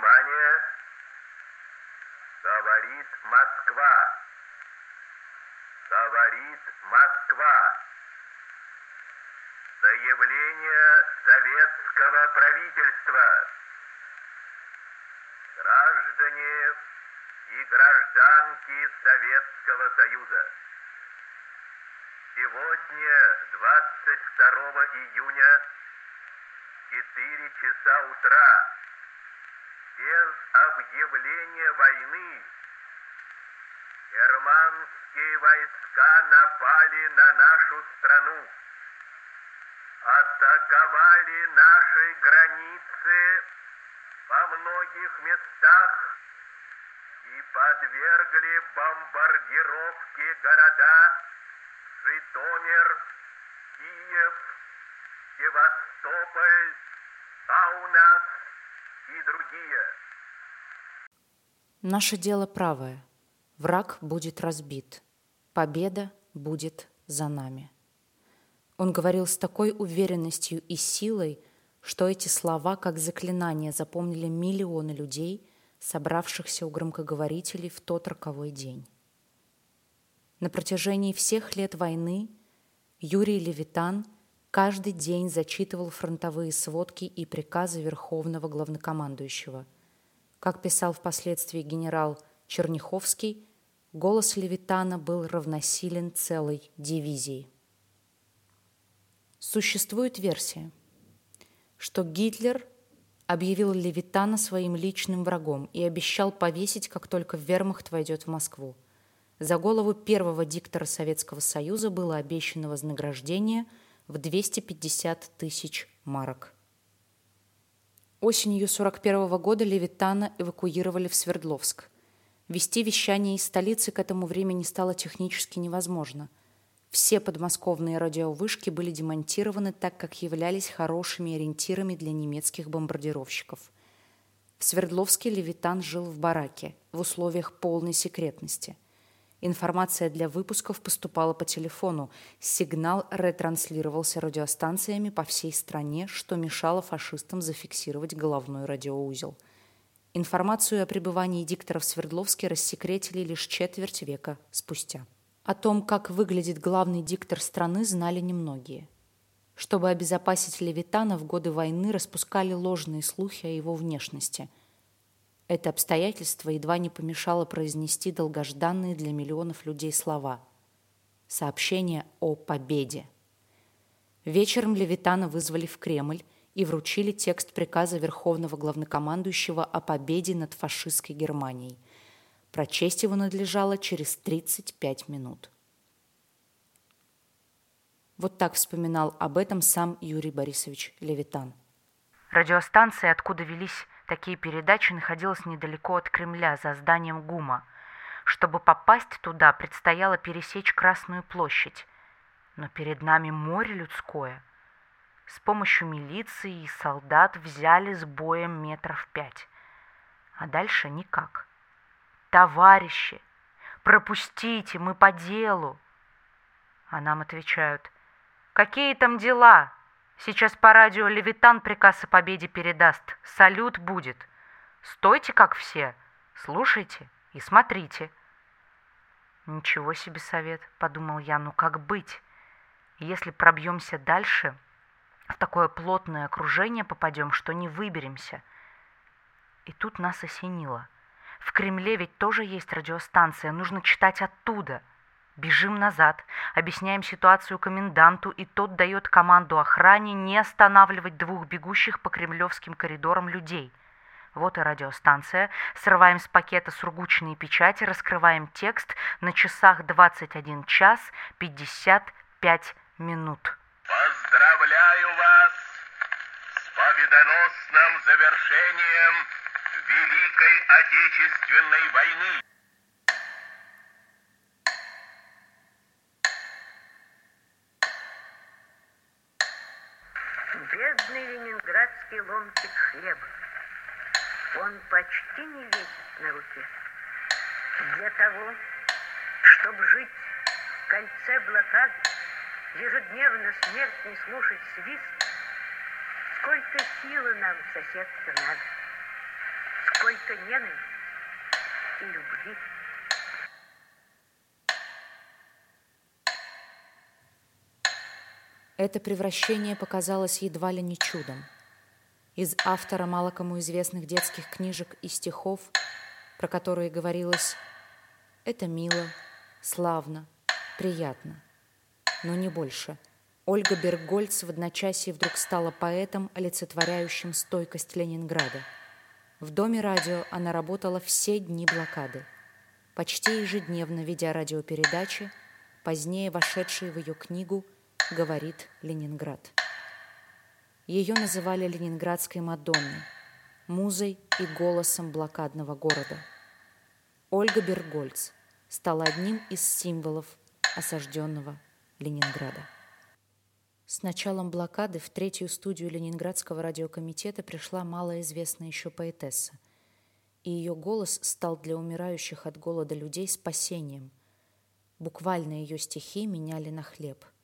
Внимание! Говорит Москва. Говорит Москва. Заявление советского правительства. Граждане и гражданки Советского Союза. Сегодня, 22 июня, 4 часа утра, без объявления войны, германские войска напали на нашу страну, атаковали наши границы во многих местах и подвергли бомбардировке города Житомир, Киев, Севастополь, Каунас и другие. Наше дело правое. Враг будет разбит. Победа будет за нами. Он говорил с такой уверенностью и силой, что эти слова, как заклинание, запомнили миллионы людей, собравшихся у громкоговорителей в тот роковой день. На протяжении всех лет войны Юрий Левитан каждый день зачитывал фронтовые сводки и приказы Верховного главнокомандующего. Как писал впоследствии генерал Черняховский, голос Левитана был равносилен целой дивизии. Существует версия, что Гитлер объявил Левитана своим личным врагом и обещал повесить, как только вермахт войдет в Москву – за голову первого диктора Советского Союза было обещано вознаграждение в 250 тысяч марок. Осенью 41 года Левитана эвакуировали в Свердловск. Вести вещание из столицы к этому времени стало технически невозможно. Все подмосковные радиовышки были демонтированы, так как являлись хорошими ориентирами для немецких бомбардировщиков. В Свердловске Левитан жил в бараке в условиях полной секретности – Информация для выпусков поступала по телефону. Сигнал ретранслировался радиостанциями по всей стране, что мешало фашистам зафиксировать головной радиоузел. Информацию о пребывании диктора в Свердловске рассекретили лишь четверть века спустя. О том, как выглядит главный диктор страны, знали немногие. Чтобы обезопасить Левитана, в годы войны распускали ложные слухи о его внешности – это обстоятельство едва не помешало произнести долгожданные для миллионов людей слова. Сообщение о победе. Вечером Левитана вызвали в Кремль и вручили текст приказа Верховного Главнокомандующего о победе над фашистской Германией. Прочесть его надлежало через 35 минут. Вот так вспоминал об этом сам Юрий Борисович Левитан. Радиостанция, откуда велись Такие передачи находилась недалеко от Кремля, за зданием ГУМа. Чтобы попасть туда, предстояло пересечь Красную площадь. Но перед нами море людское. С помощью милиции и солдат взяли с боем метров пять. А дальше никак. «Товарищи, пропустите, мы по делу!» А нам отвечают, «Какие там дела? Сейчас по радио Левитан приказ о победе передаст. Салют будет. Стойте, как все. Слушайте и смотрите. Ничего себе совет, подумал я, ну как быть? Если пробьемся дальше, в такое плотное окружение попадем, что не выберемся. И тут нас осенило. В Кремле ведь тоже есть радиостанция, нужно читать оттуда – Бежим назад, объясняем ситуацию коменданту, и тот дает команду охране не останавливать двух бегущих по кремлевским коридорам людей. Вот и радиостанция. Срываем с пакета сургучные печати, раскрываем текст. На часах 21 час 55 минут. Поздравляю вас с победоносным завершением Великой Отечественной войны. Ленинградский ломтик хлеба. Он почти не весит на руке. Для того, чтобы жить в кольце блокады, ежедневно смерть не слушать свист, сколько силы нам, соседка, надо. только ненависть и любви. Это превращение показалось едва ли не чудом. Из автора мало кому известных детских книжек и стихов, про которые говорилось «это мило, славно, приятно, но не больше». Ольга Бергольц в одночасье вдруг стала поэтом, олицетворяющим стойкость Ленинграда. В Доме радио она работала все дни блокады, почти ежедневно ведя радиопередачи, позднее вошедшие в ее книгу – говорит Ленинград. Ее называли ленинградской Мадонной, музой и голосом блокадного города. Ольга Бергольц стала одним из символов осажденного Ленинграда. С началом блокады в третью студию Ленинградского радиокомитета пришла малоизвестная еще поэтесса, и ее голос стал для умирающих от голода людей спасением. Буквально ее стихи меняли на хлеб –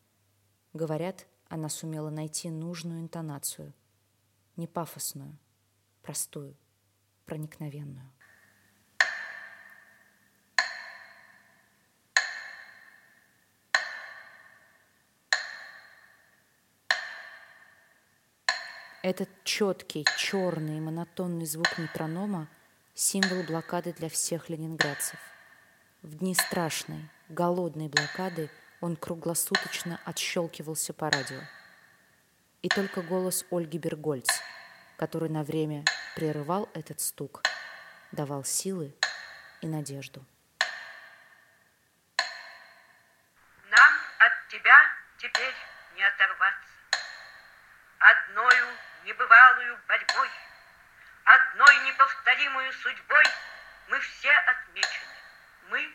Говорят, она сумела найти нужную интонацию. Не пафосную, простую, проникновенную. Этот четкий, черный и монотонный звук метронома – символ блокады для всех ленинградцев. В дни страшной, голодной блокады – он круглосуточно отщелкивался по радио. И только голос Ольги Бергольц, который на время прерывал этот стук, давал силы и надежду. Нам от тебя теперь не оторваться. Одною небывалую борьбой, одной неповторимую судьбой мы все отмечены. Мы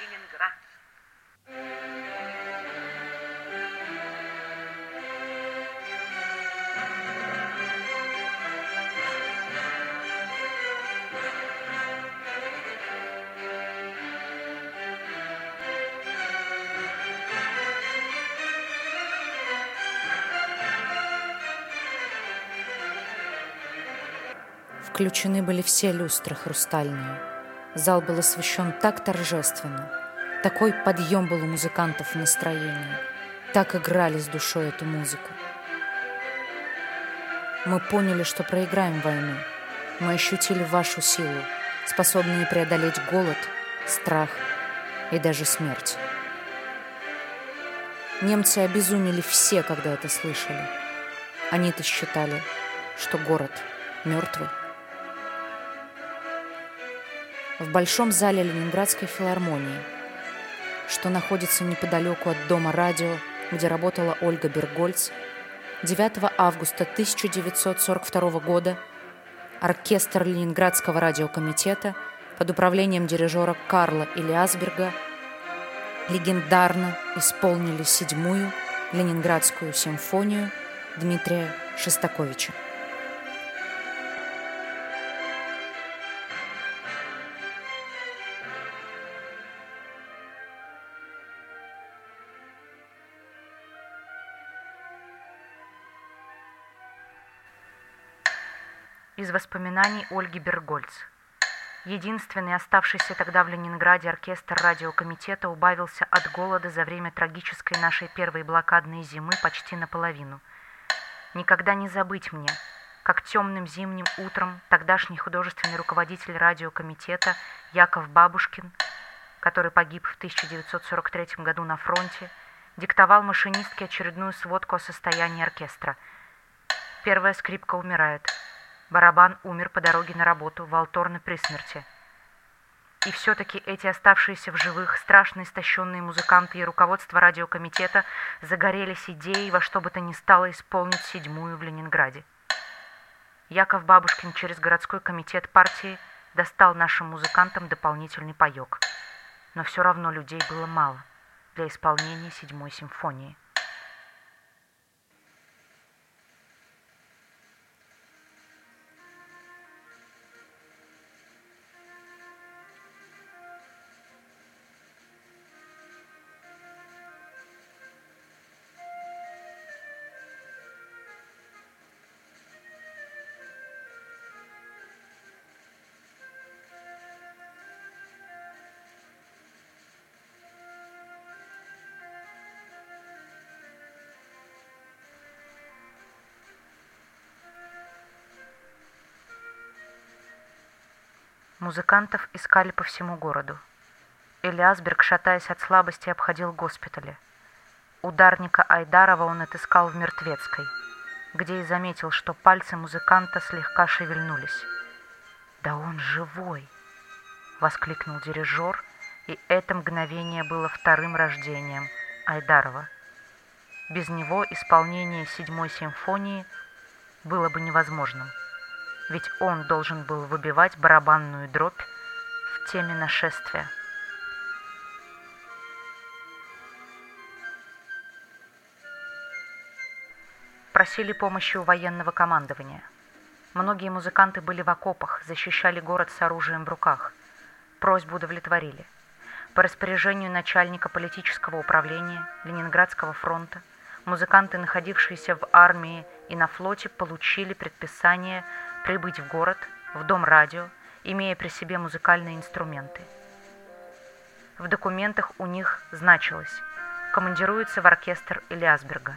ленинградцы. Включены были все люстры хрустальные. Зал был освещен так торжественно – такой подъем был у музыкантов в настроении. Так играли с душой эту музыку. Мы поняли, что проиграем войну. Мы ощутили вашу силу, способные преодолеть голод, страх и даже смерть. Немцы обезумели все, когда это слышали. Они-то считали, что город мертвый. В большом зале Ленинградской филармонии – что находится неподалеку от дома радио, где работала Ольга Бергольц, 9 августа 1942 года оркестр Ленинградского радиокомитета под управлением дирижера Карла Илиасберга легендарно исполнили седьмую Ленинградскую симфонию Дмитрия Шостаковича. Из воспоминаний Ольги Бергольц. Единственный оставшийся тогда в Ленинграде оркестр радиокомитета убавился от голода за время трагической нашей первой блокадной зимы почти наполовину. Никогда не забыть мне, как темным зимним утром тогдашний художественный руководитель радиокомитета Яков Бабушкин, который погиб в 1943 году на фронте, диктовал машинистке очередную сводку о состоянии оркестра. Первая скрипка умирает – Барабан умер по дороге на работу, Волторна при смерти. И все-таки эти оставшиеся в живых, страшно истощенные музыканты и руководство радиокомитета загорелись идеей во что бы то ни стало исполнить седьмую в Ленинграде. Яков Бабушкин через городской комитет партии достал нашим музыкантам дополнительный паек. Но все равно людей было мало для исполнения седьмой симфонии. Музыкантов искали по всему городу. Элиасберг, шатаясь от слабости, обходил госпитали. Ударника Айдарова он отыскал в Мертвецкой, где и заметил, что пальцы музыканта слегка шевельнулись. «Да он живой!» — воскликнул дирижер, и это мгновение было вторым рождением Айдарова. Без него исполнение седьмой симфонии было бы невозможным, ведь он должен был выбивать барабанную дробь в теме нашествия. Просили помощи у военного командования. Многие музыканты были в окопах, защищали город с оружием в руках. Просьбу удовлетворили. По распоряжению начальника политического управления Ленинградского фронта музыканты, находившиеся в армии и на флоте, получили предписание прибыть в город, в дом радио, имея при себе музыкальные инструменты. В документах у них значилось «Командируется в оркестр Элиасберга».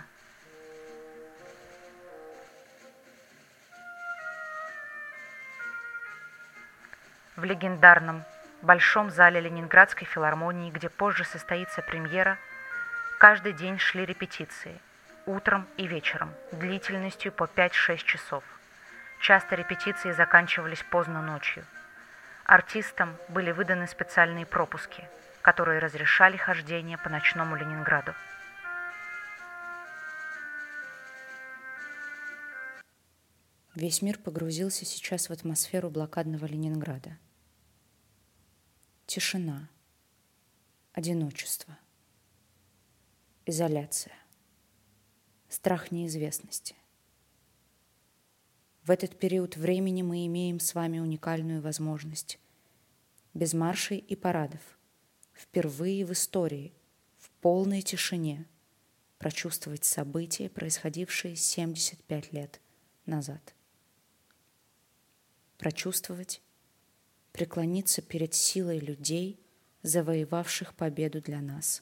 В легендарном Большом зале Ленинградской филармонии, где позже состоится премьера, каждый день шли репетиции, утром и вечером, длительностью по 5-6 часов. Часто репетиции заканчивались поздно ночью. Артистам были выданы специальные пропуски, которые разрешали хождение по ночному Ленинграду. Весь мир погрузился сейчас в атмосферу блокадного Ленинграда – Тишина, одиночество, изоляция, страх неизвестности. В этот период времени мы имеем с вами уникальную возможность без маршей и парадов, впервые в истории, в полной тишине прочувствовать события, происходившие 75 лет назад. Прочувствовать преклониться перед силой людей, завоевавших победу для нас.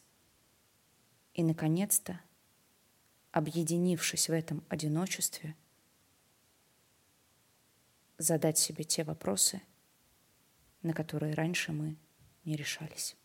И, наконец-то, объединившись в этом одиночестве, задать себе те вопросы, на которые раньше мы не решались.